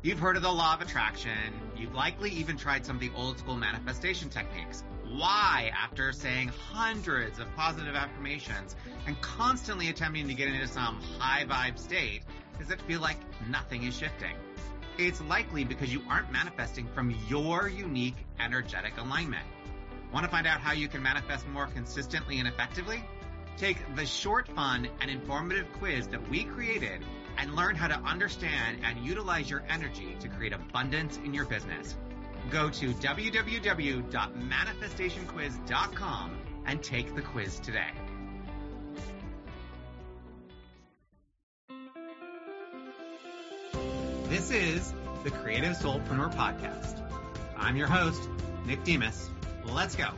You've heard of the law of attraction. You've likely even tried some of the old school manifestation techniques. Why, after saying hundreds of positive affirmations and constantly attempting to get into some high vibe state, does it feel like nothing is shifting? It's likely because you aren't manifesting from your unique energetic alignment. Want to find out how you can manifest more consistently and effectively? Take the short, fun, and informative quiz that we created and learn how to understand and utilize your energy to create abundance in your business. Go to www.manifestationquiz.com and take the quiz today. This is the Creative Soulpreneur Podcast. I'm your host, Nick Demos. Let's go.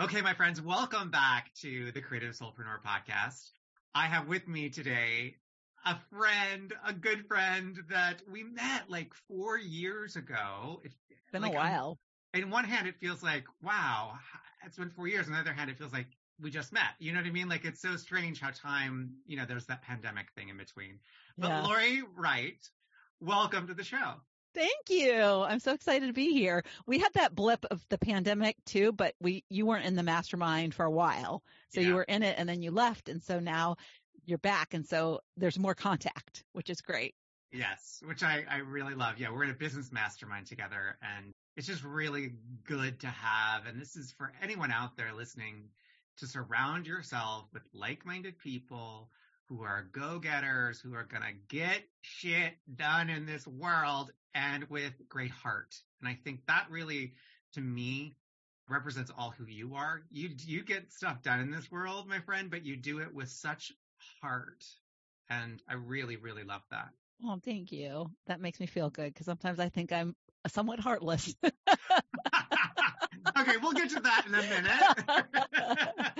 Okay, my friends, welcome back to the Creative Soulpreneur Podcast. I have with me today a friend, a good friend that we met like four years ago. It's been like, a while. In one hand, it feels like, wow, it's been four years. On the other hand, it feels like we just met. You know what I mean? Like it's so strange how time, you know, there's that pandemic thing in between. But Yeah. Laurie Wright, welcome to the show. Thank you. I'm so excited to be here. We had that blip of the pandemic too, but we you weren't in the mastermind for a while. So Yeah. you were in it and then you left and so now you're back and so there's more contact, which is great. Yes, which I, I really love. Yeah, we're in a business mastermind together and it's just really good to have. And this is for anyone out there listening to surround yourself with like-minded people who are go-getters, who are going to get shit done in this world and with great heart. And I think that really, to me, represents all who you are. You, you get stuff done in this world, my friend, but you do it with such heart. And I really, really love that. Oh, thank you. That makes me feel good because sometimes I think I'm somewhat heartless. okay, we'll get to that in a minute.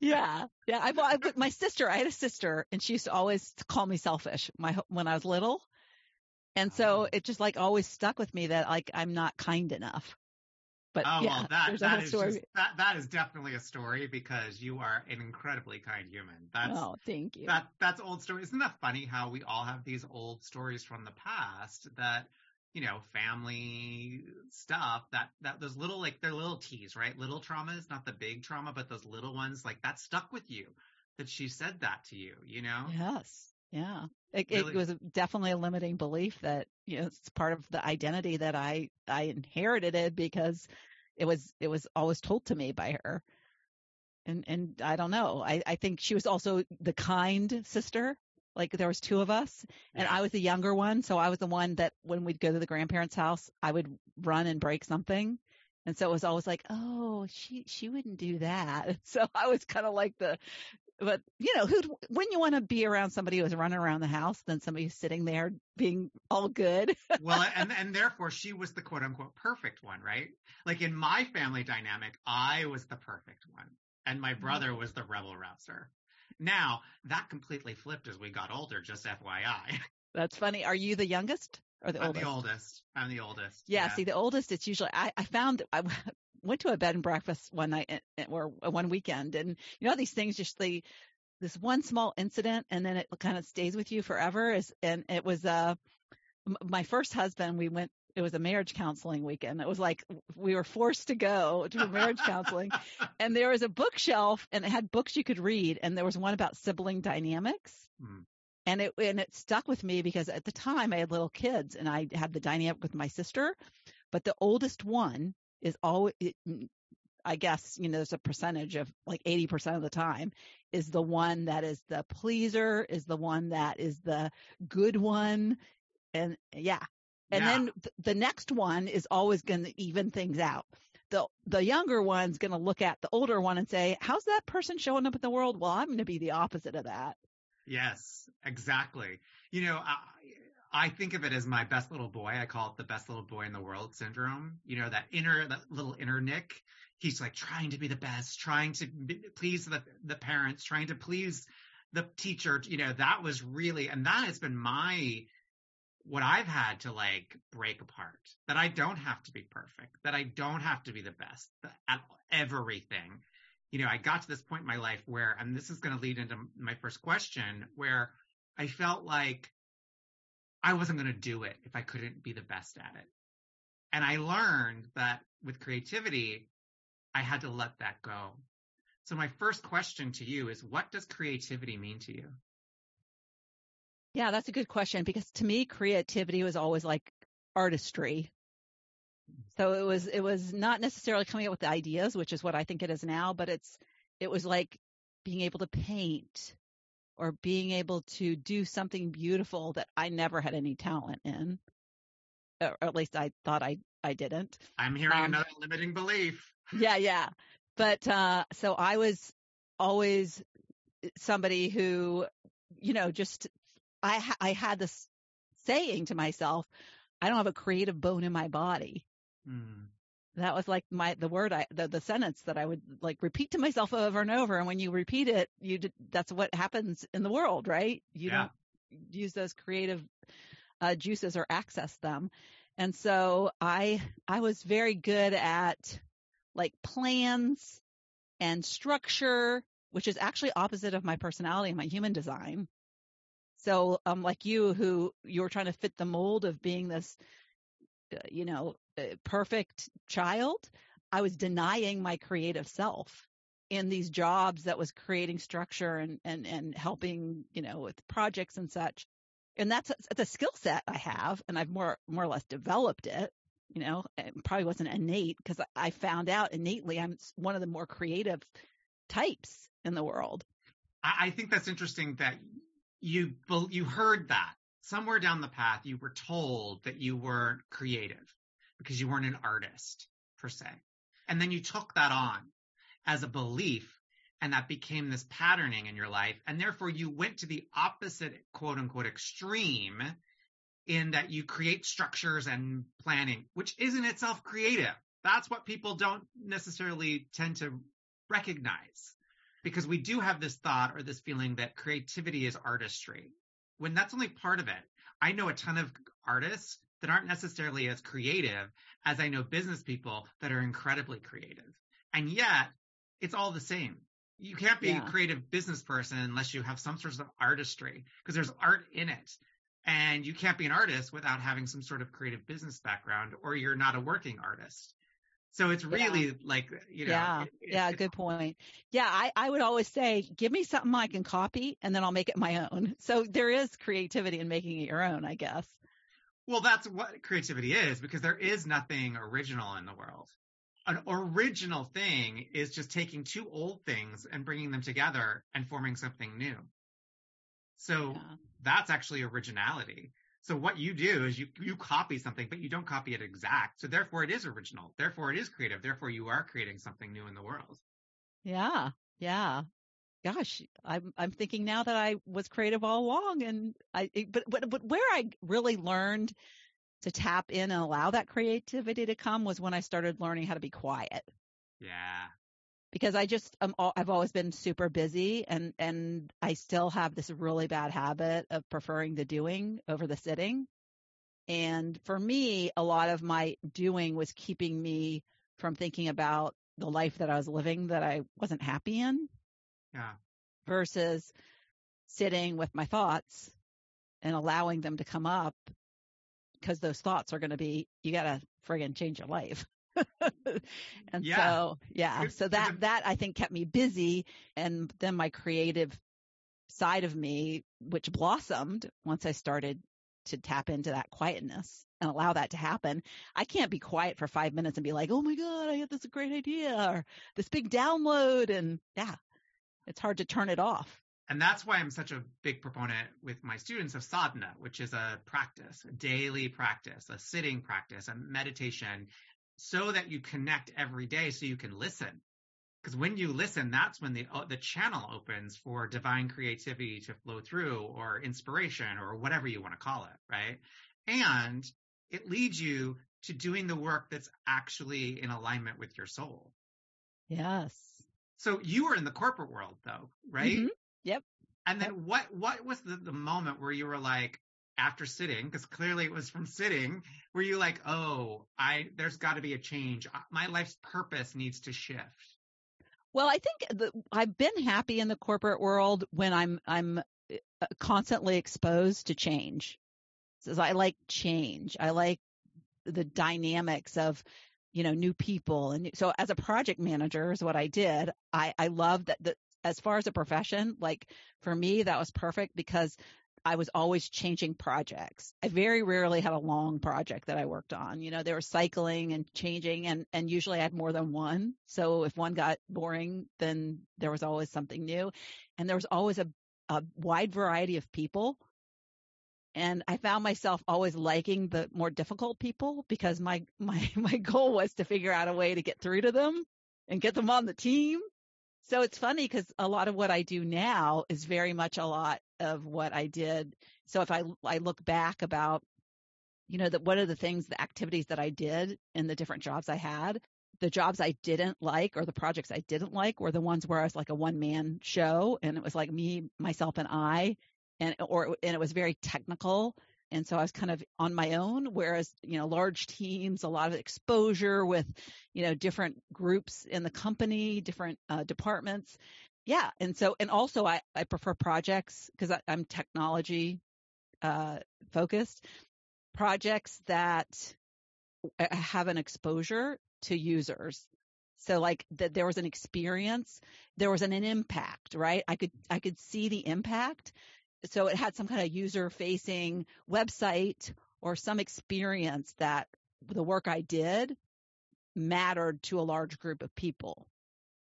yeah. Yeah. I've, I've, my sister, I had a sister and she used to always call me selfish my, when I was little. And so Oh. it just like always stuck with me that like I'm not kind enough. But oh yeah, well, that that story. just, that that is definitely a story because you are an incredibly kind human. That's oh, thank you. that that's old story. Isn't that funny how we all have these old stories from the past that you know family stuff that that those little like they're little T's right little traumas not the big trauma but those little ones like that stuck with you that she said that to you you know Yes. Yeah. It, Really? it was definitely a limiting belief that, you know, it's part of the identity that I, I inherited it because it was, it was always told to me by her. And, and I don't know. I, I think she was also the kind sister. Like there was two of us and. I was the younger one. So I was the one that when we'd go to the grandparents' house, I would run and break something. And so it was always like, oh, she, she wouldn't do that. So I was kind of like the, but you know, who when you want to be around somebody who's running around the house than somebody who's sitting there being all good. well, and and therefore she was the quote unquote perfect one, right? Like in my family dynamic, I was the perfect one, and my mm-hmm. brother was the rebel rouser. Now that completely flipped as we got older. Just FYI, That's funny. Are you the youngest or the I'm oldest? the oldest. I'm the oldest. Yeah, see, the oldest, it's usually, I, I found, I went to a bed and breakfast one night or one weekend and you know, these things just, they, this one small incident and then it kind of stays with you forever is, and it was, uh, m- my first husband, we went, it was a marriage counseling weekend. It was like we were forced to go to marriage counseling and there was a bookshelf and it had books you could read and there was one about sibling dynamics Hmm. and it and it stuck with me because at the time I had little kids and I had the dynamic with my sister but the oldest one is always I guess you know there's a percentage of like 80% of the time is the one that is the pleaser is the one that is the good one and yeah and Yeah. then th- the next one is always going to even things out the the younger one's going to look at the older one and say, "How's that person showing up in the world?" Well, I'm going to be the opposite of that. Yes, exactly. You know, I, I think of it as my best little boy. I call it the best little boy in the world syndrome. You know, that inner, that little inner Nick. He's like trying to be the best, trying to be, please the the parents, trying to please the teacher. You know, that was really, and that has been my what I've had to like break apart. That I don't have to be perfect. That I don't have to be the best at everything. you know, I got to this point in my life where, and this is going to lead into my first question, where I felt like I wasn't going to do it if I couldn't be the best at it. And I learned that with creativity, I had to let that go. So my first question to you is what does creativity mean to you? Yeah, that's a good question because to me creativity was always like artistry. So it was it was not necessarily coming up with ideas, which is what I think it is now, but it's it was like being able to paint or being able to do something beautiful that I never had any talent in. Or at least I thought I I didn't. I'm hearing um, another limiting belief. Yeah, yeah. But uh so I was always somebody who you know just I I had this saying to myself, I don't have a creative bone in my body. Mm. That was like my the word I the, the sentence that I would like repeat to myself over and over. And when you repeat it, you did, that's what happens in the world, right? You yeah. don't use those creative uh, juices or access them. And so I I was very good at like plans and structure, which is actually opposite of my personality and my human design. So, um, like you, who you were trying to fit the mold of being this, uh, you know, uh, perfect child, I was denying my creative self in these jobs that was creating structure and and and helping, you know, with projects and such. And that's it's a skill set I have, and I've more more or less developed it. You know, it probably wasn't innate because I found out innately I'm one of the more creative types in the world. I think that's interesting that you you heard that. Somewhere down the path you were told that you weren't creative because you weren't an artist per se. And then you took that on as a belief and that became this patterning in your life and therefore you went to the opposite quote unquote extreme in that you create structures and planning which isn't itself creative. That's what people don't necessarily tend to recognize because we do have this thought or this feeling that creativity is artistry when that's only part of it. I know a ton of artists that aren't necessarily as creative as I know business people that are incredibly creative. And yet it's all the same. You can't be yeah. a creative business person unless you have some sort of artistry because there's art in it. And you can't be an artist without having some sort of creative business background or you're not a working artist. So it's really yeah. like, you know. Yeah. It, yeah. Good point. Yeah. I, I would always say, give me something I can copy and then I'll make it my own. So there is creativity in making it your own, I guess. Well, that's what creativity is because there is nothing original in the world. An original thing is just taking two old things and bringing them together and forming something new. So yeah. that's actually originality. So what you do is you, you copy something, but you don't copy it exact. So therefore it is original. Therefore it is creative. Therefore you are creating something new in the world. Yeah. Yeah. Gosh, I'm, I'm thinking now that I was creative all along and I, but, but, but where I really learned to tap in and allow that creativity to come was when I started learning how to be quiet. Yeah because I just um, I've always been super busy and and I still have this really bad habit of preferring the doing over the sitting. And for me, a lot of my doing was keeping me from thinking about the life that I was living that I wasn't happy in. Yeah. Versus sitting with my thoughts and allowing them to come up because those thoughts are going to be, you got to friggin' change your life. and yeah. so, yeah, so that, that I think kept me busy. And then my creative side of me, which blossomed once I started to tap into that quietness and allow that to happen. I can't be quiet for five minutes and be like, oh my God, I had this great idea or this big download. And yeah, it's hard to turn it off. And that's why I'm such a big proponent with my students of sadhana, which is a practice, a daily practice, a sitting practice, a meditation so that you connect every day so you can listen. Because when you listen, that's when the uh, the channel opens for divine creativity to flow through, or inspiration, or whatever you want to call it, right? And it leads you to doing the work that's actually in alignment with your soul. Yes. So you were in the corporate world, though, right? Mm-hmm. Yep. And then yep. what what was the, the moment where you were like, after sitting because clearly it was from sitting were you like oh i there's got to be a change my life's purpose needs to shift Well, I think the, I've been happy in the corporate world when I'm I'm uh, constantly exposed to change. So I like change. I like the dynamics of you know new people and so as a project manager is what I did. I I love that the as far as a profession, like for me that was perfect because I was always changing projects. I very rarely had a long project that I worked on. You know, they were cycling and changing and, and usually I had more than one. So if one got boring, then there was always something new. And there was always a, a wide variety of people. And I found myself always liking the more difficult people because my, my, my goal was to figure out a way to get through to them and get them on the team. So it's funny because a lot of what I do now is very much a lot of what I did. So if I I look back about, you know, that what are the things, the activities that I did in the different jobs I had, the jobs I didn't like or the projects I didn't like were the ones where I was like a one man show and it was like me, myself and I and or and it was very technical and so I was kind of on my own whereas you know large teams a lot of exposure with you know different groups in the company different uh, departments yeah. And so, and also I, I prefer projects because I'm technology, uh, focused projects that have an exposure to users. So like that there was an experience, there was an, an impact, right? I could, I could see the impact. So it had some kind of user facing website or some experience that the work I did mattered to a large group of people.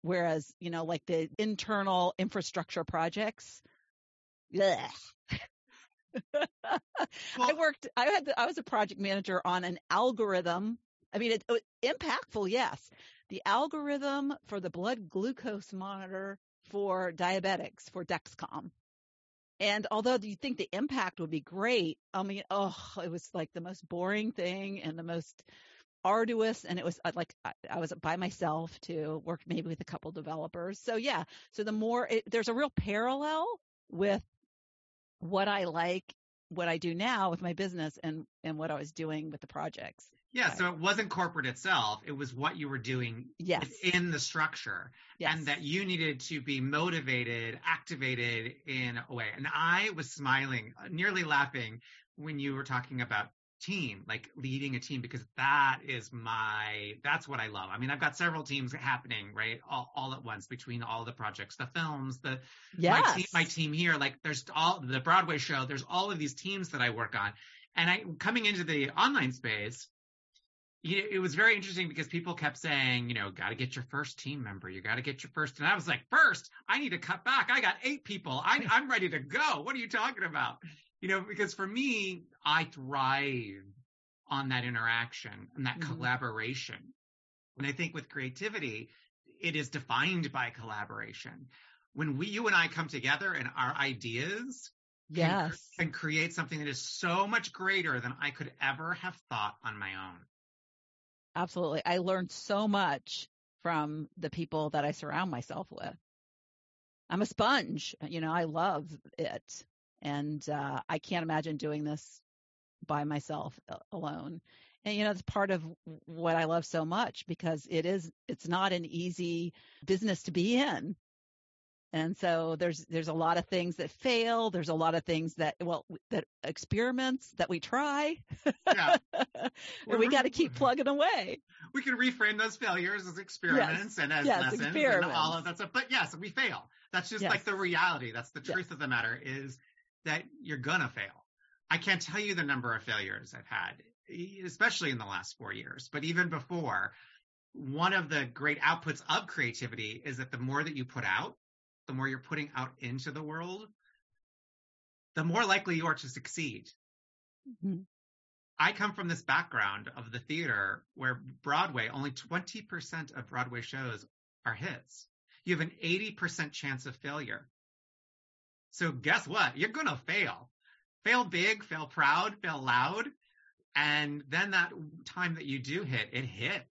Whereas, you know, like the internal infrastructure projects, well, I worked, I had, I was a project manager on an algorithm. I mean, it, it, impactful, yes. The algorithm for the blood glucose monitor for diabetics for Dexcom. And although you think the impact would be great, I mean, oh, it was like the most boring thing and the most arduous and it was uh, like I was by myself to work maybe with a couple developers. So yeah, so the more it, there's a real parallel with what I like, what I do now with my business and and what I was doing with the projects. Yeah, so it wasn't corporate itself. It was what you were doing yes. in the structure. Yes. And that you needed to be motivated, activated in a way. And I was smiling, uh, nearly laughing when you were talking about team, like leading a team, because that is my, that's what I love. I mean, I've got several teams happening, right? All, all at once between all the projects, the films, the, yes. my, team, my team here, like there's all the Broadway show, there's all of these teams that I work on. And I, coming into the online space, it was very interesting because people kept saying, you know, got to get your first team member. You got to get your first. And I was like, first, I need to cut back. I got eight people. I, I'm ready to go. What are you talking about? you know, because for me, I thrive on that interaction and that mm-hmm. collaboration. And I think with creativity, it is defined by collaboration. When we, you and I come together and our ideas yes. can create something that is so much greater than I could ever have thought on my own. Absolutely. I learned so much from the people that I surround myself with. I'm a sponge. You know, I love it. And uh, I can't imagine doing this by myself uh, alone. And you know, it's part of what I love so much because it is it's not an easy business to be in. And so there's there's a lot of things that fail. There's a lot of things that well that experiments that we try. Yeah. and we got to keep plugging away. We can reframe those failures as experiments yes. and as yes, lessons and all of that stuff. But yes, we fail. That's just yes. like the reality. That's the truth of the matter is that you're gonna fail. I can't tell you the number of failures I've had, especially in the last four years, but even before. One of the great outputs of creativity is that the more that you put out, the more you're putting out into the world, the more likely you are to succeed. Mm-hmm. I come from this background of the theater where Broadway, only 20% of Broadway shows are hits. You have an 80% chance of failure. So guess what? You're going to fail. Fail big, fail proud, fail loud. And then that time that you do hit, it hits.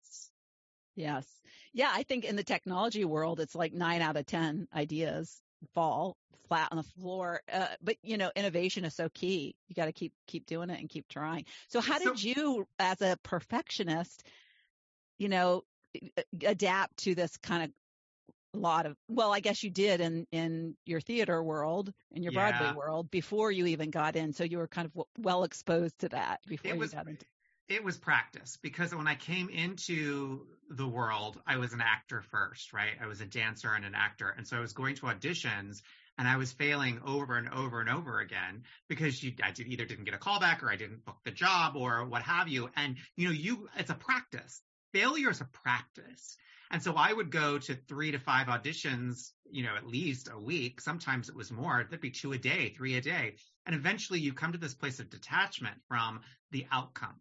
Yes. Yeah. I think in the technology world, it's like nine out of 10 ideas fall flat on the floor. Uh, but you know, innovation is so key. You got to keep, keep doing it and keep trying. So how did so, you, as a perfectionist, you know, adapt to this kind of a lot of well i guess you did in in your theater world in your Yeah. broadway world before you even got in so you were kind of w- well exposed to that before It you was got into it was practice because when I came into the world, I was an actor first, right? I was a dancer and an actor. And so I was going to auditions and I was failing over and over and over again because you, I did, either didn't get a callback or I didn't book the job or what have you. And, you know, you, it's a practice. Failure is a practice. And so I would go to three to five auditions, you know, at least a week. Sometimes it was more. There'd be two a day, three a day. And eventually you come to this place of detachment from the outcome.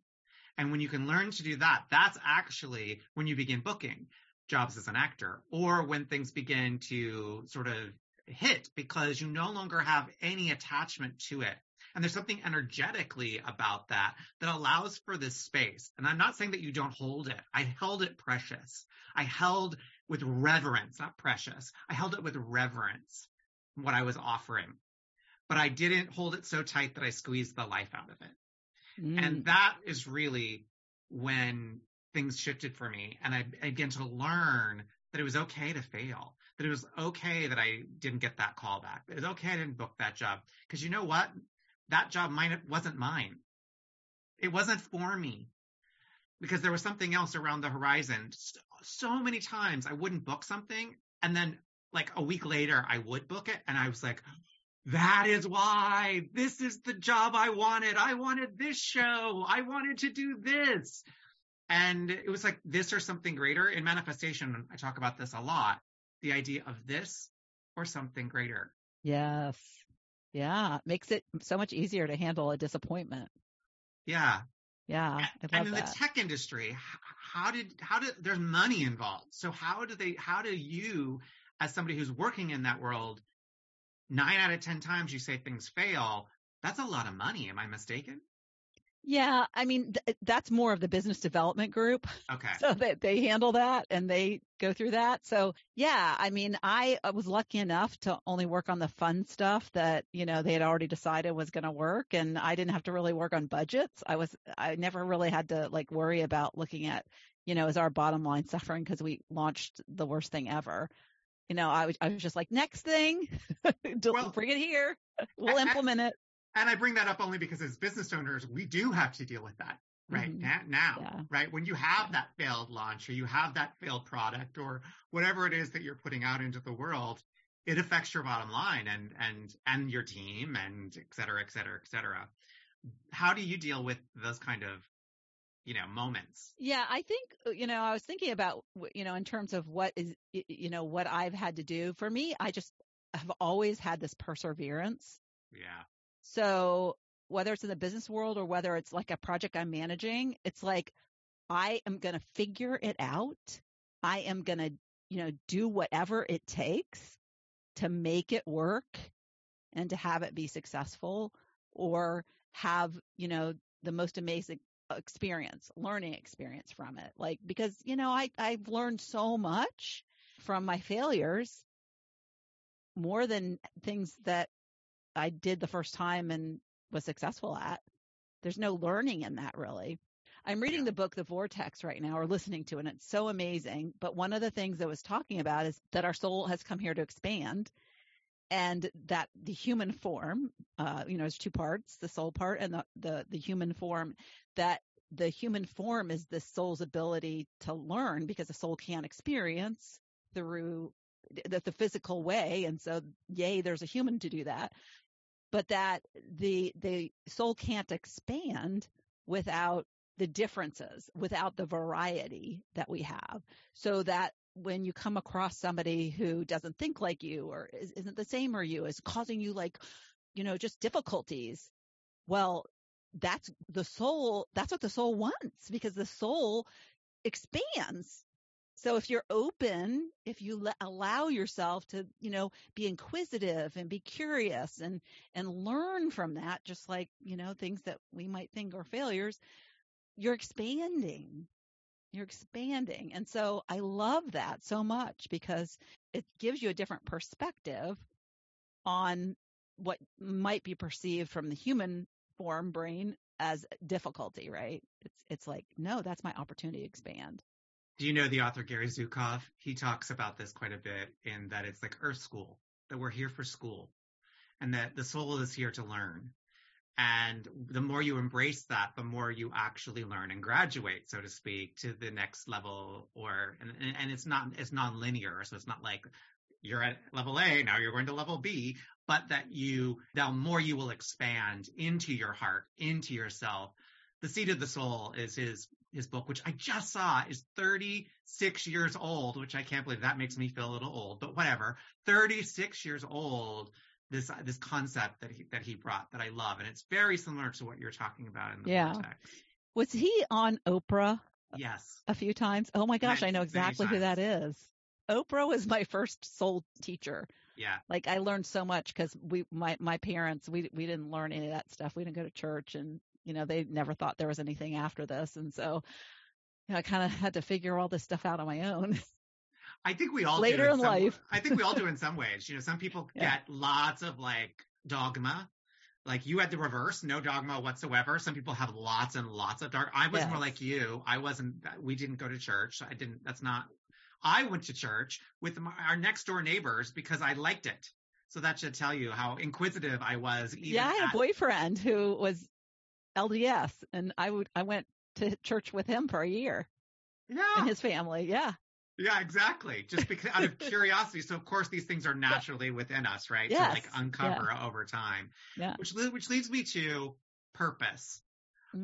And when you can learn to do that, that's actually when you begin booking jobs as an actor or when things begin to sort of hit because you no longer have any attachment to it. And there's something energetically about that that allows for this space. And I'm not saying that you don't hold it. I held it precious. I held with reverence, not precious. I held it with reverence, what I was offering. But I didn't hold it so tight that I squeezed the life out of it. Mm, And that is really when things shifted for me. And I, began to learn that it was okay to fail, that it was okay that I didn't get that call back. It was okay I didn't book that job. Because you know what? That job mine wasn't mine. It wasn't for me. Because there was something else around the horizon. So many times I wouldn't book something and then like a week later I would book it and I was like, that is why this is the job I wanted. I wanted this show. I wanted to do this. And it was like this or something greater. In manifestation, I talk about this a lot. The idea of this or something greater. yes yeah makes it so much easier to handle a disappointment Yeah. yeah i and in that the tech industry, how did how did there's money involved? So how do they how do you as somebody who's working in that world, nine out of ten times you say things fail, that's a lot of money. Am I mistaken? yeah i mean th- that's more of the business development group Okay. so that they handle that and they go through that. So yeah, I mean, I I was lucky enough to only work on the fun stuff that, you know, they had already decided was going to work and I didn't have to really work on budgets. I was, I never really had to like worry about looking at, you know, is our bottom line suffering because we launched the worst thing ever. You know, I was, I was just like, next thing, Well, bring it here. We'll I- implement it. And I bring that up only because as business owners, we do have to deal with that right Mhm. na- now, Yeah. right? When you have that failed launch or you have that failed product or whatever it is that you're putting out into the world, it affects your bottom line and, and, and your team and et cetera, et cetera, et cetera. How do you deal with those kind of, you know, moments? Yeah, I think, uh, you know, I was thinking about, you know, in terms of what is, you know, what I've had to do. For me, I just have always had this perseverance. Yeah. So whether it's in the business world or whether it's like a project I'm managing, it's like I am going to figure it out. I am going to, you know, do whatever it takes to make it work and to have it be successful or have, you know, the most amazing experience, learning experience from it. Like, because, you know, I, I've learned so much from my failures more than things that I did the first time and was successful at. There's no learning in that really. I'm reading the book The Vortex right now or listening to it and it's so amazing. But one of the things that was talking about is that our soul has come here to expand and that the human form, uh, you know, there's two parts, the soul part and the, the, the human form, that the human form is the soul's ability to learn because the soul can't experience through the, the physical way. And so, yay, there's a human to do that. But that the, the soul can't expand without the differences, without the variety that we have. So that when you come across somebody who doesn't think like you or is, isn't the same or you is causing you like, you know, just difficulties. Well, that's the soul. That's what the soul wants because the soul expands. So if you're open, if you let, allow yourself to, you know, be inquisitive and be curious and, and learn from that, just like, you know, things that we might think are failures, you're expanding. You're expanding. And so I love that so much because it gives you a different perspective on what might be perceived from the human form brain as difficulty, right? It's, it's like, no, that's my opportunity to expand. Do you know the author Gary Zukav? He talks about this quite a bit in that it's like Earth School, that we're here for school and that the soul is here to learn. And the more you embrace that, the more you actually learn and graduate, so to speak, to the next level. Or and, and it's not it's non-linear, so it's not like you're at level A now you're going to level B, but that you the more you will expand into your heart, into yourself. The seat of the soul is his his book, which I just saw is 36 years old, which I can't believe that makes me feel a little old, but whatever. 36 years old. This this concept that he that he brought that I love, and it's very similar to what you're talking about in the Yeah. vortex. Was he on Oprah Yes. a few times? Oh my gosh, Many- I know exactly who that is. Oprah was my first soul teacher. Yeah. Like I learned so much because we, my, my parents, we, we didn't learn any of that stuff. We didn't go to church and, you know, they never thought there was anything after this. And so you know, I kind of had to figure all this stuff out on my own. I think we all Later do in some- life. I think we all do in some ways. You know, some people Yeah. get lots of like dogma. Like you had the reverse, no dogma whatsoever. Some people have lots and lots of dark. I was more like you. I wasn't. Uh, we didn't go to church. I didn't. That's not. I went to church with my, our next door neighbors because I liked it. So that should tell you how inquisitive I was. Even yeah, I had at- a boyfriend who was LDS and I would, I went to church with him for a year yeah, and his family. Yeah. Yeah, exactly. Just because out of curiosity. So of course these things are naturally within us, right? To like uncover over time. Yeah. Which which leads me to purpose.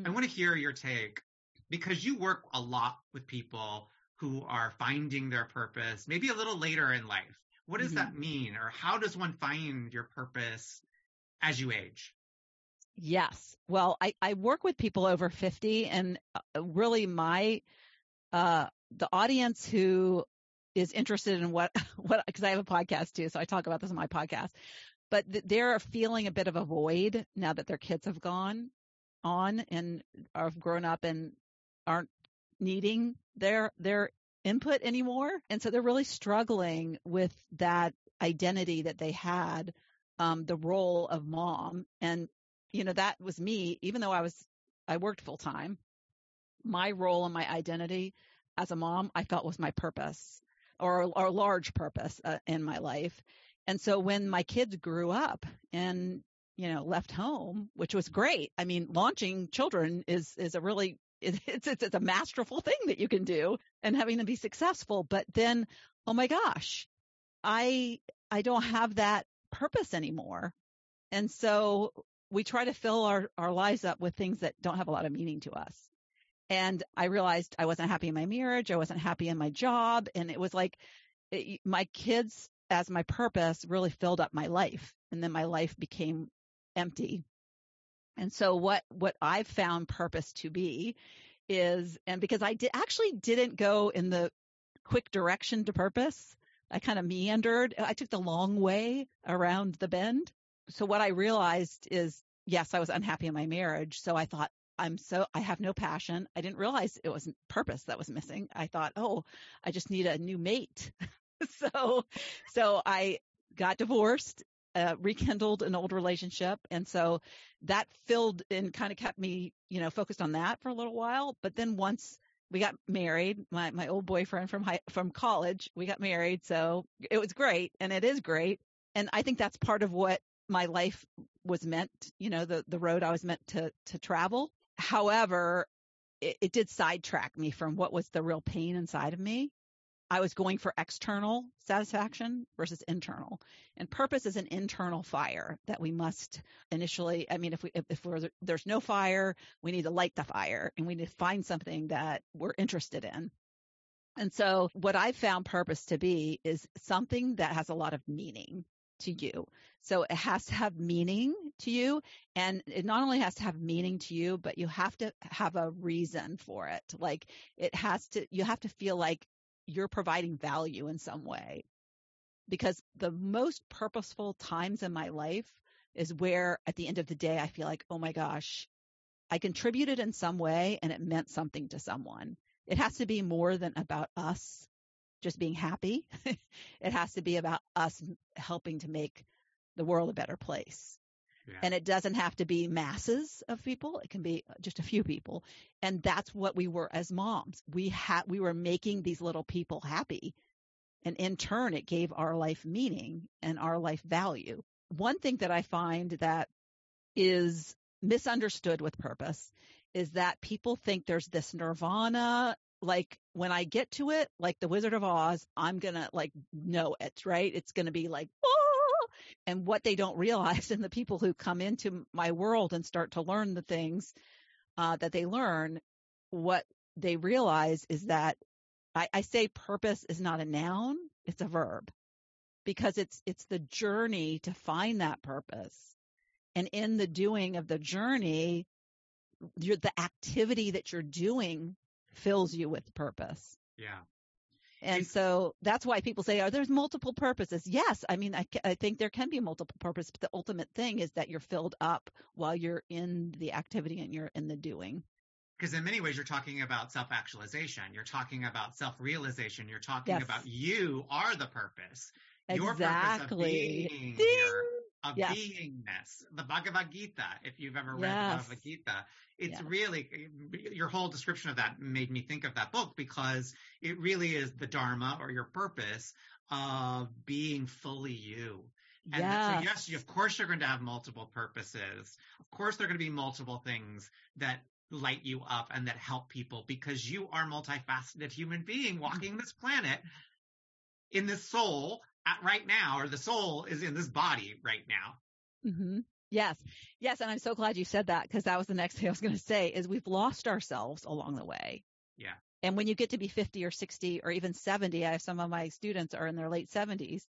I Mm. want to hear your take because you work a lot with people who are finding their purpose, maybe a little later in life. What does Mhm. that mean, or how does one find your purpose as you age? Yes. Well, I, I work with people over 50 and uh, really my, uh, the audience who is interested in what, what, cause I have a podcast too. So I talk about this on my podcast, but th- they're feeling a bit of a void now that their kids have gone on and are grown up and aren't needing their, their input anymore. And so they're really struggling with that identity that they had, um, the role of mom. And you know, that was me, even though I was, I worked full time. My role and my identity as a mom, I felt was my purpose or, a large purpose uh, in my life. And so when my kids grew up and, you know, left home, which was great. I mean, launching children is, is a really, it's, it's, it's a masterful thing that you can do and having them be successful. But then, oh my gosh, I, I don't have that purpose anymore. And so we try to fill our, our lives up with things that don't have a lot of meaning to us. And I realized I wasn't happy in my marriage. I wasn't happy in my job. And it was like it, my kids as my purpose really filled up my life. And then my life became empty. And so what, what I've found purpose to be is, and because I did actually didn't go in the quick direction to purpose, I kind of meandered. I took the long way around the bend so what I realized is, yes, I was unhappy in my marriage. So I thought, I'm so, I have no passion. I didn't realize it was purpose that was missing. I thought, oh, I just need a new mate. so, so I got divorced, uh, rekindled an old relationship. And so that filled and kind of kept me, you know, focused on that for a little while. But then once we got married, my, my old boyfriend from high, from college, we got married. So it was great and it is great. And I think that's part of what my life was meant, you know, the, the road I was meant to, to travel. However, it, it did sidetrack me from what was the real pain inside of me. I was going for external satisfaction versus internal. And purpose is an internal fire that we must initially, I mean, if we, if, if we're, there's no fire, we need to light the fire and we need to find something that we're interested in. And so what I've found purpose to be is something that has a lot of meaning to you. So it has to have meaning to you. And it not only has to have meaning to you, but you have to have a reason for it. Like it has to, you have to feel like you're providing value in some way. Because the most purposeful times in my life is where at the end of the day, I feel like, oh my gosh, I contributed in some way and it meant something to someone. It has to be more than about us just being happy. it has to be about us helping to make the world a better place. Yeah. And it doesn't have to be masses of people. It can be just a few people. And that's what we were as moms. We had, we were making these little people happy. And in turn, it gave our life meaning and our life value. One thing that I find that is misunderstood with purpose is that people think there's this nirvana like when I get to it, like the Wizard of Oz, I'm gonna like know it, right? It's gonna be like, oh! And what they don't realize, and the people who come into my world and start to learn the things uh, that they learn, what they realize is that I, I say purpose is not a noun; it's a verb, because it's it's the journey to find that purpose, and in the doing of the journey, the activity that you're doing fills you with purpose. Yeah. And so that's why people say, are there's multiple purposes? Yes. I mean, I, I think there can be multiple purposes, but the ultimate thing is that you're filled up while you're in the activity and you're in the doing. Because in many ways, you're talking about self actualization. You're talking about self realization. You're talking yes. about you are the purpose. Your purpose of being here, of yes. beingness. The Bhagavad Gita, if you've ever read yes. the Bhagavad Gita, it's yeah. really your whole description of that made me think of that book because it really is the dharma or your purpose of being fully you. And yes. so yes, of course you're going to have multiple purposes. Of course there are going to be multiple things that light you up and that help people because you are multifaceted human being walking this planet in this soul at right now, or the soul is in this body right now. Mm-hmm. Yes. Yes. And I'm so glad you said that because that was the next thing I was going to say is we've lost ourselves along the way. Yeah. And when you get to be 50 or 60 or even 70, I have some of my students are in their late 70s.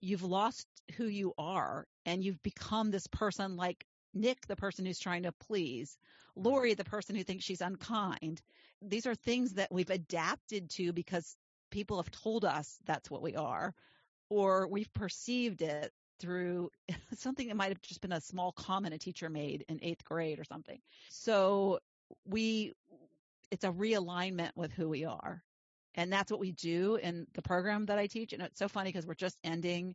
You've lost who you are and you've become this person like Nick, the person who's trying to please, Laurie, the person who thinks she's unkind. These are things that we've adapted to because people have told us that's what we are, or we've perceived it through something that might have just been a small comment a teacher made in eighth grade or something. So we, it's a realignment with who we are. And that's what we do in the program that I teach. And it's so funny because we're just ending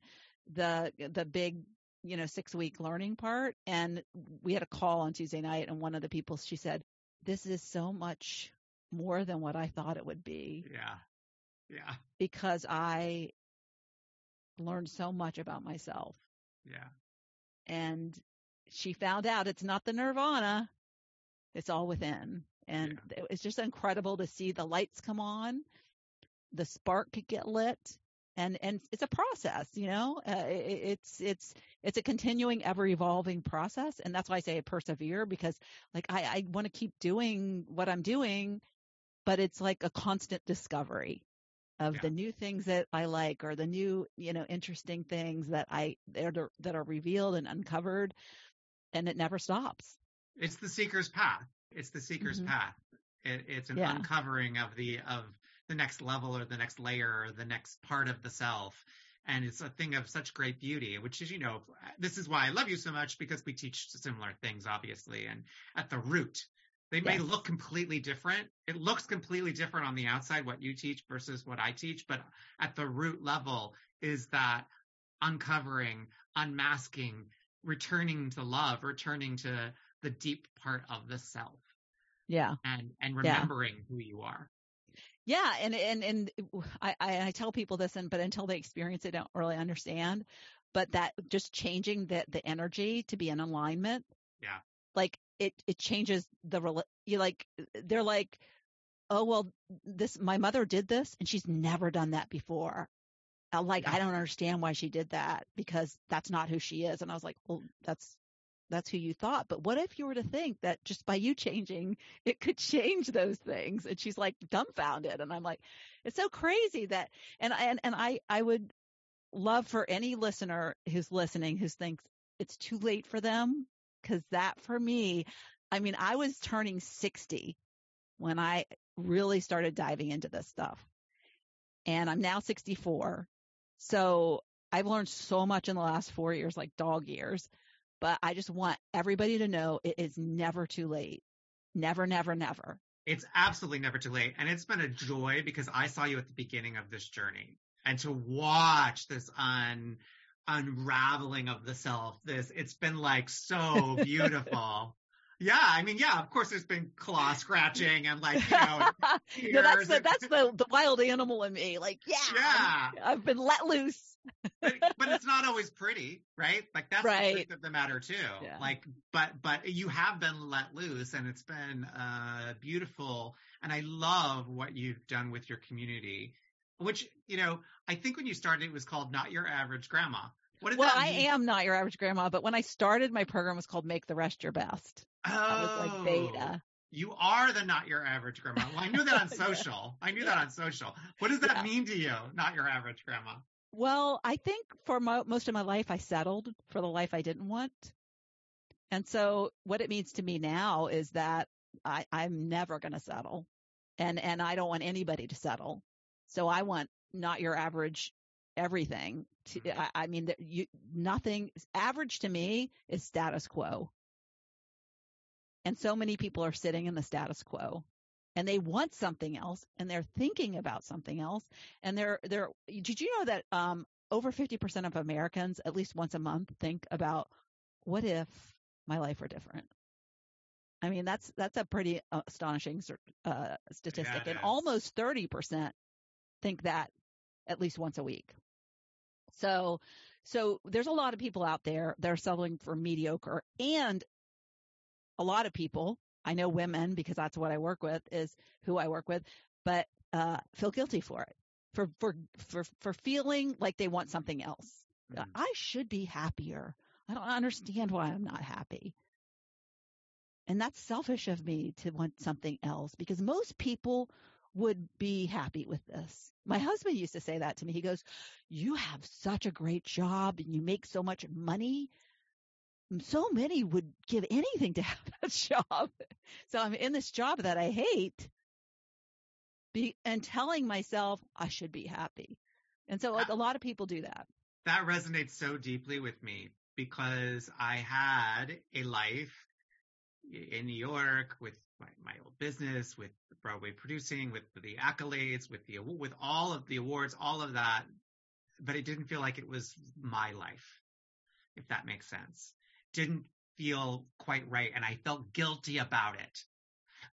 the, the big, you know, six week learning part. And we had a call on Tuesday night and one of the people, she said, this is so much more than what I thought it would be. Yeah. Yeah. Because I learned so much about myself. Yeah. And she found out it's not the nirvana. It's all within. And yeah. it's just incredible to see the lights come on, the spark get lit. And, and it's a process, you know, uh, it, it's, it's, it's a continuing, ever evolving process. And that's why I say persevere because like I, I want to keep doing what I'm doing, but it's like a constant discovery of yeah. the new things that I like or the new, you know, interesting things that I that are, that are revealed and uncovered and it never stops. It's the seeker's path. It's the seeker's mm-hmm. path. It, it's an yeah. uncovering of the of the next level or the next layer or the next part of the self. And it's a thing of such great beauty, which is, you know, this is why I love you so much because we teach similar things, obviously. And at the root, they may look completely different. It looks completely different on the outside, what you teach versus what I teach, but at the root level is that uncovering, unmasking, returning to love, returning to the deep part of the self. Yeah. And, and remembering yeah. who you are. Yeah. And, and, and I, I tell people this and, but until they experience it, don't really understand, but that just changing the, the energy to be in alignment. Yeah. Like it it changes the you like they're like oh well this my mother did this and she's never done that before. I'm like I don't understand why she did that because that's not who she is. And I was like well that's that's who you thought but what if you were to think that just by you changing it could change those things? And she's like dumbfounded. And I'm like it's so crazy that and and and I I would love for any listener who's listening who thinks it's too late for them Cause that for me, I mean, I was turning 60 when I really started diving into this stuff and I'm now 64. So I've learned so much in the last four years, like dog years, but I just want everybody to know it is never too late. Never, never, never. It's absolutely never too late. And it's been a joy because I saw you at the beginning of this journey and to watch this on unraveling of the self. This it's been like so beautiful. Yeah, I mean, yeah, of course, there's been claw scratching and like, you know, no, that's the, that's the, the wild animal in me. Like, yeah, yeah, i have been let loose. but, but, it's not always pretty, right? Like that's right. the truth of the matter too. Yeah. Like, but but you have been let loose, and it's been uh, beautiful. And I love what you've done with your community, which you know, I think when you started, it was called Not Your Average Grandma. What well, I am not your average grandma, but when I started, my program was called Make the Rest Your Best. Oh, that was like oh, beta. Oh, you are the not your average grandma. Well, I knew that on social. yeah. I knew that on social. What does that yeah. mean to you, not your average grandma? Well, I think for mo- most of my life, I settled for the life I didn't want. And so what it means to me now is that I, I'm never going to settle and, and I don't want anybody to settle. So I want not your average everything. To, mm-hmm. I, I mean, you, nothing average to me is status quo. And so many people are sitting in the status quo and they want something else and they're thinking about something else. And they're, they're, did you know that, um, over 50% of Americans at least once a month think about what if my life were different? I mean, that's, that's a pretty astonishing, uh, statistic yeah, and almost 30% think that at least once a week. So, so there's a lot of people out there that are settling for mediocre and a lot of people, I know women because that's what I work with is who I work with, but uh, feel guilty for it, for for for for feeling like they want something else. Mm. I should be happier. I don't understand why I'm not happy. And that's selfish of me to want something else because most people would be happy with this. My husband used to say that to me. He goes, you have such a great job and you make so much money so many would give anything to have that job. So I'm in this job that I hate be, and telling myself I should be happy. And so a lot of people do that. That resonates so deeply with me because I had a life in New York with my, my old business, with Broadway producing, with the accolades, with the with all of the awards, all of that. But it didn't feel like it was my life, if that makes sense didn't feel quite right. And I felt guilty about it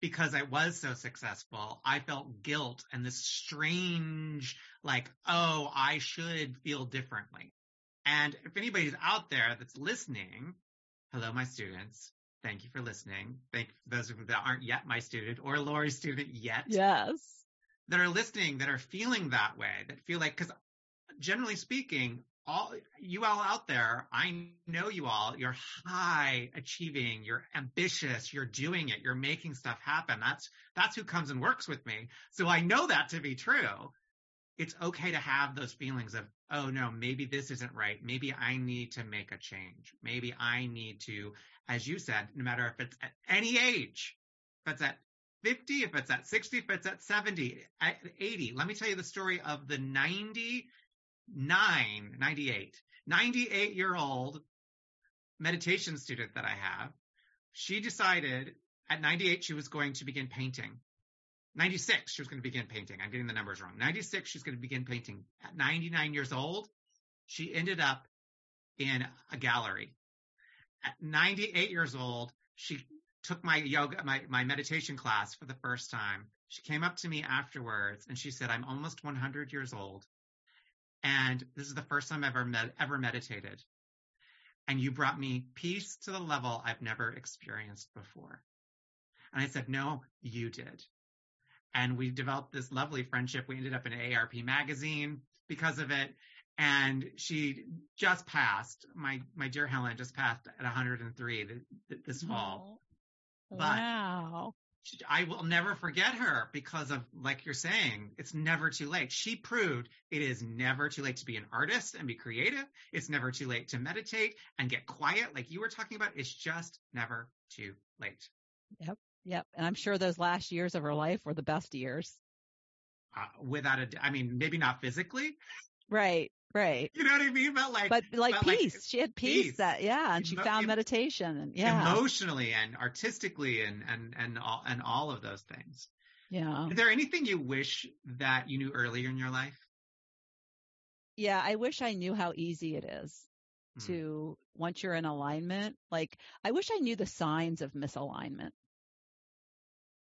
because I was so successful. I felt guilt and this strange, like, oh, I should feel differently. And if anybody's out there that's listening, hello, my students. Thank you for listening. Thank those of you that aren't yet my student or Laurie's student yet. Yes. That are listening, that are feeling that way, that feel like, cause generally speaking, all you all out there, I know you all, you're high achieving, you're ambitious, you're doing it, you're making stuff happen. That's, that's who comes and works with me. So I know that to be true. It's okay to have those feelings of, oh no, maybe this isn't right. Maybe I need to make a change. Maybe I need to, as you said, no matter if it's at any age, if it's at 50, if it's at 60, if it's at 70, at 80. Let me tell you the story of the 99, 98, 98 year old meditation student that I have. She decided at 98 she was going to begin painting. 96 she was going to begin painting. I'm getting the numbers wrong. 96 she's going to begin painting. At 99 years old, she ended up in a gallery. At 98 years old, she took my yoga, my, my meditation class for the first time. She came up to me afterwards and she said, I'm almost 100 years old and this is the first time I've ever med- ever meditated. And you brought me peace to the level I've never experienced before. And I said, no, you did. And we developed this lovely friendship. We ended up in AARP magazine because of it. And she just passed, my, my dear Helen just passed at 103 this fall. Oh, wow. I will never forget her because of, like you're saying, it's never too late. She proved it is never too late to be an artist and be creative. It's never too late to meditate and get quiet, like you were talking about. It's just never too late. Yep. Yep. And I'm sure those last years of her life were the best years. Uh, without a, I mean, maybe not physically. Right. Right. You know what I mean? But like, but like but peace. Like, she had peace, peace. That yeah, and she Emo- found meditation and yeah, emotionally and artistically and and and all and all of those things. Yeah. Is there anything you wish that you knew earlier in your life? Yeah, I wish I knew how easy it is. Hmm. to once you're in alignment. Like I wish I knew the signs of misalignment.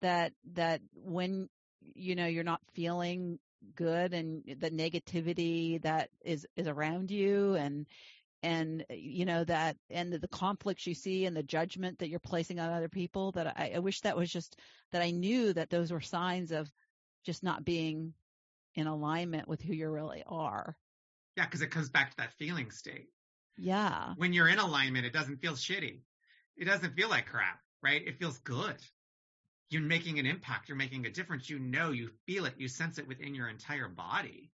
That that when you know you're not feeling good and the negativity that is is around you and and uh, you know that and the conflicts you see and the judgment that you're placing on other people that I, I wish that was just that I knew that those were signs of just not being in alignment with who you really are. Yeah, because it comes back to that feeling state. Yeah. When you're in alignment, it doesn't feel shitty. It doesn't feel like crap, right? It feels good. You're making an impact. You're making a difference. You know, you feel it. You sense it within your entire body.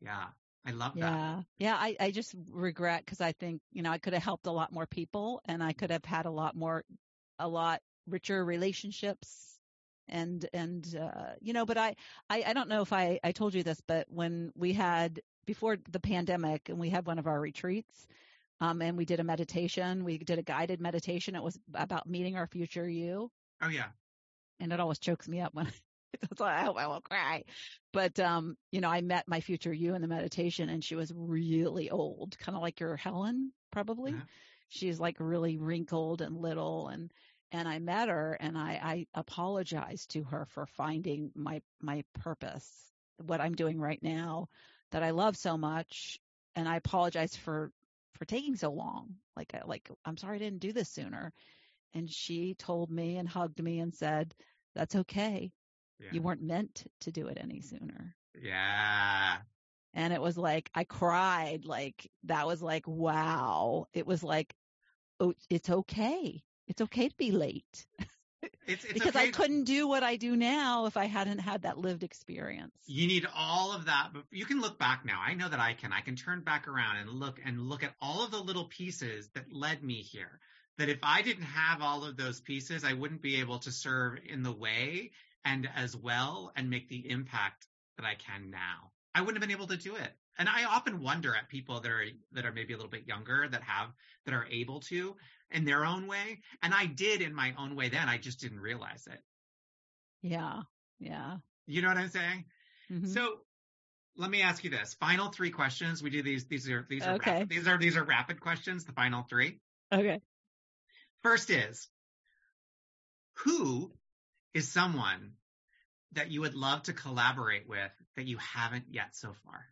Yeah. I love that. Yeah. Yeah. I, I just regret because I think, you know, I could have helped a lot more people and I could have had a lot more, a lot richer relationships and, and, uh, you know, but I, I, I don't know if I, I told you this, but when we had, before the pandemic and we had one of our retreats, um, and we did a meditation, we did a guided meditation. It was about meeting our future you. Oh yeah. And it always chokes me up when why I hope I won't cry. But um, you know, I met my future you in the meditation and she was really old, kind of like your Helen, probably. Uh-huh. She's like really wrinkled and little and and I met her and I, I apologized to her for finding my my purpose, what I'm doing right now that I love so much. And I apologize for for taking so long. Like like I'm sorry I didn't do this sooner. And she told me and hugged me and said, That's okay Yeah. you weren't meant to do it any sooner. yeah. And it was like, I cried. Like, that was like, wow. It was like, oh, it's okay. It's okay to be late It's, it's because okay I couldn't do what I do now if I hadn't had that lived experience. You need all of that, but you can look back now. I know that I can. I can turn back around and look and look at all of the little pieces that led me here. That if I didn't have all of those pieces, I wouldn't be able to serve in the way and as well and make the impact that I can now. I wouldn't have been able to do it. And I often wonder at people that are that are maybe a little bit younger that have that are able to in their own way. And I did in my own way then. I just didn't realize it. Yeah. Yeah. You know what I'm saying? Mhm. So let me ask you this: final three questions. We do these. These are these are Okay. rapid, these are these are rapid questions. The final three. okay. First is who is someone that you would love to collaborate with that you haven't yet so far?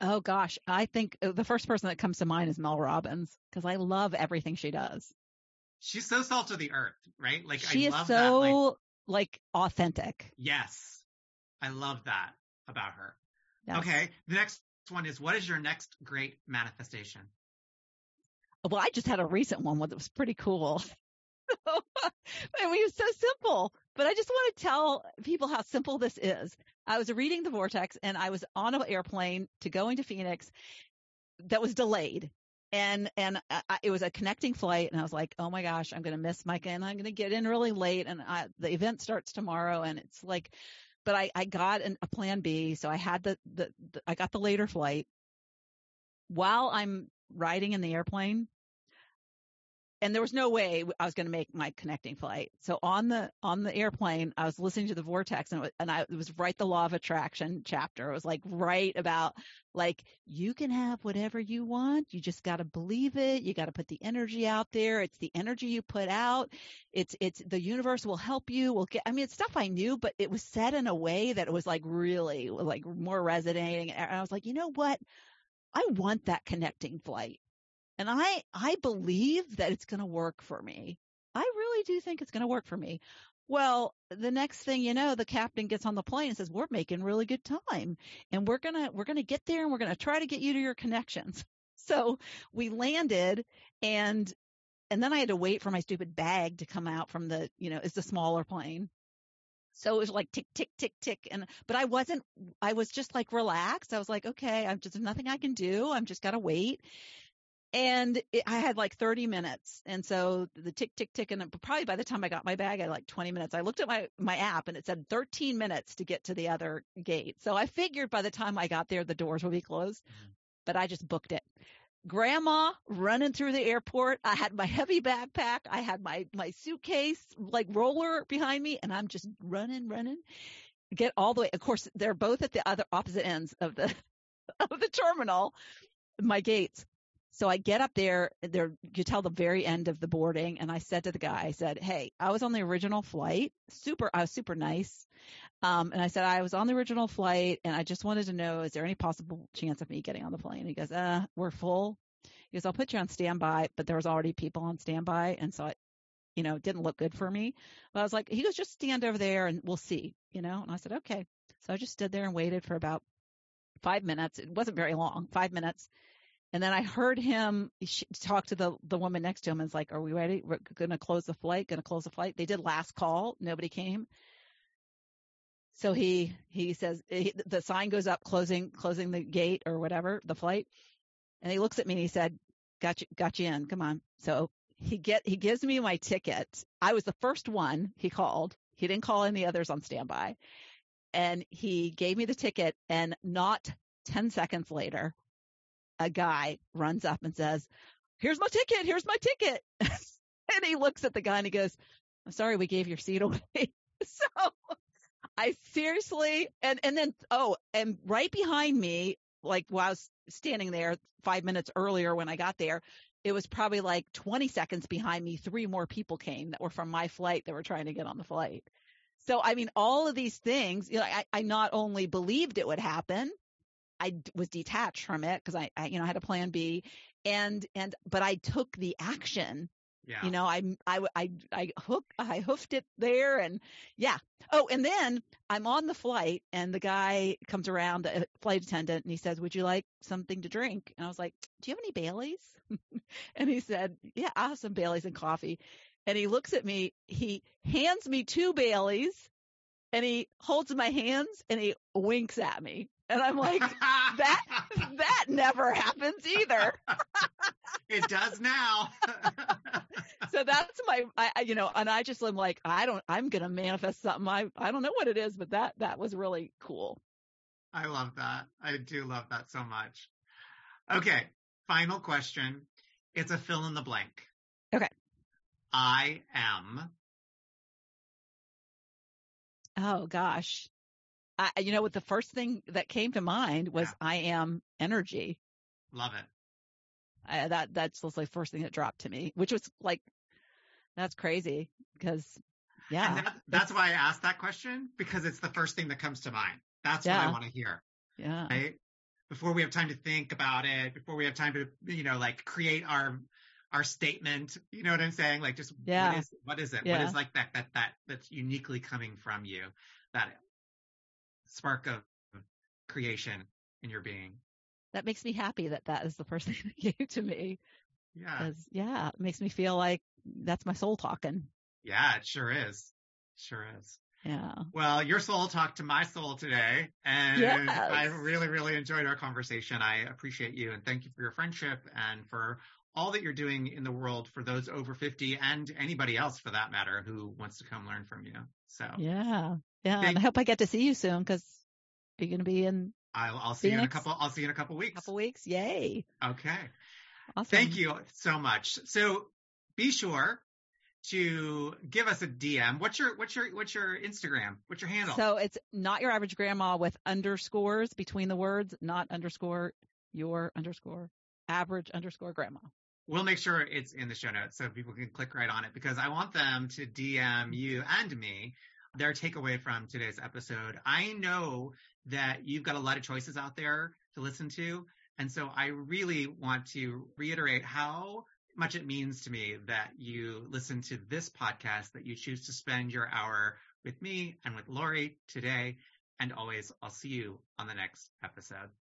Oh gosh. I think uh, the first person that comes to mind is Mel Robbins because I love everything she does. She's so salt of the earth, right? Like she I is love so that. Like like authentic. yes, I love that about her. Yes. Okay, the next one is what is your next great manifestation? Well, I just had a recent one that was pretty cool. I mean, it's so simple, but I just want to tell people how simple this is. I was reading the Vortex and I was on an airplane to going to Phoenix that was delayed. And, and I, it was a connecting flight and I was like, oh my gosh, I'm going to miss Micah and I'm going to get in really late and I, the event starts tomorrow and it's like, but I, I got an, a plan B. So I had the, the, the, I got the later flight while I'm riding in the airplane and there was no way I was going to make my connecting flight. So on the on the airplane, I was listening to the vortex, and it was, and I, it was right the law of attraction chapter. It was like right about like you can have whatever you want. You just got to believe it. You got to put the energy out there. It's the energy you put out. It's it's the universe will help you. Will get. I mean, it's stuff I knew, but it was said in a way that it was like really like more resonating. And I was like, you know what? I want that connecting flight. And I, I believe that it's going to work for me. I really do think it's going to work for me. Well, the next thing you know, the captain gets on the plane and says, we're making really good time and we're going to, we're going to get there and we're going to try to get you to your connections. So we landed and, and then I had to wait for my stupid bag to come out from the, you know, it's the smaller plane. So it was like tick, tick, tick, tick. And, but I wasn't, I was just like relaxed. I was like, okay, I'm just, nothing I can do. I'm just got to wait and it, I had like 30 minutes. And so the tick, tick, tick, and probably by the time I got my bag, I had like 20 minutes. I looked at my, my app and it said 13 minutes to get to the other gate. So I figured by the time I got there, the doors would be closed, Mhm. but I just booked it. Grandma running through the airport. I had my heavy backpack. I had my, my suitcase, like roller behind me, and I'm just running, running. Get all the way. Of course, they're both at the other opposite ends of the, of the terminal, my gates So I get up there, there you tell the very end of the boarding, and I said to the guy, I said, "Hey, I was on the original flight. Super, I was super nice." Um, and I said, I was on the original flight, and I just wanted to know, is there any possible chance of me getting on the plane? He goes, "Uh, we're full." He goes, "I'll put you on standby," but there was already people on standby, and so I, you know, didn't look good for me. But I was like, he goes, "Just stand over there, and we'll see," you know. And I said, "Okay." So I just stood there and waited for about five minutes. It wasn't very long, five minutes. And then I heard him talk to the the woman next to him and was like, "Are we ready? We're going to close the flight. Going to close the flight." They did last call. Nobody came. So he he says eh, he, the sign goes up closing closing the gate or whatever the flight, and he looks at me and he said, "Got you got you in. Come on." So he get he gives me my ticket. I was the first one he called. He didn't call any others on standby, and he gave me the ticket. And not ten seconds later, a guy runs up and says, here's my ticket. Here's my ticket. and he looks at the guy and he goes, I'm sorry, we gave your seat away. so I seriously, and, and then, oh, and right behind me, like while I was standing there five minutes earlier when I got there, it was probably like 20 seconds behind me. Three more people came that were from my flight that were trying to get on the flight. So, I mean, all of these things, you know, I, I not only believed it would happen, I was detached from it because I, I, you know, I had a plan B and, and, but I took the action. Yeah. You know, I, I, I, I hook, I hoofed it there and yeah. Oh, and then I'm on the flight and the guy comes around, the flight attendant, and he says, would you like something to drink? And I was like, do you have any Baileys? and he said, yeah, I have some Baileys and coffee. And he looks at me, he hands me two Baileys and he holds my hands and he winks at me. And I'm like, that that never happens either. it does now. so that's my, I, you know, and I just am like, I don't, I'm gonna manifest something. I I don't know what it is, but that that was really cool. I love that. I do love that so much. Okay, final question. It's a fill in the blank. Okay. I am. Oh gosh. I, you know what? The first thing that came to mind was yeah. I am energy. Love it. I, that that's like the first thing that dropped to me, which was like, that's crazy because yeah. That, that's why I asked that question because it's the first thing that comes to mind. That's yeah. what I want to hear. Yeah. Right. Before we have time to think about it, before we have time to, you know, like create our our statement. You know what I'm saying? Like just yeah. what is what is it? Yeah. What is like that that that that's uniquely coming from you that spark of creation in your being. That makes me happy that that is the first thing that came to me. Yeah. Yeah, it makes me feel like that's my soul talking. Yeah, it sure is. Sure is. Yeah. Well, your soul talked to my soul today, and yes. I really, really enjoyed our conversation. I appreciate you and thank you for your friendship and for all that you're doing in the world for those over 50 and anybody else for that matter who wants to come learn from you. So yeah, yeah, and I hope I get to see you soon because you're going to be in. I'll, I'll see Phoenix? you in a couple. I'll see you in a couple weeks. Couple weeks, yay! Okay. Awesome. Thank you so much. So be sure to give us a DM. What's your what's your what's your Instagram? What's your handle? So it's not your average grandma with underscores between the words, not underscore your underscore average underscore grandma. We'll make sure it's in the show notes so people can click right on it because I want them to DM you and me their takeaway from today's episode. I know that you've got a lot of choices out there to listen to. And so I really want to reiterate how much it means to me that you listen to this podcast, that you choose to spend your hour with me and with Laurie today. And always, I'll see you on the next episode.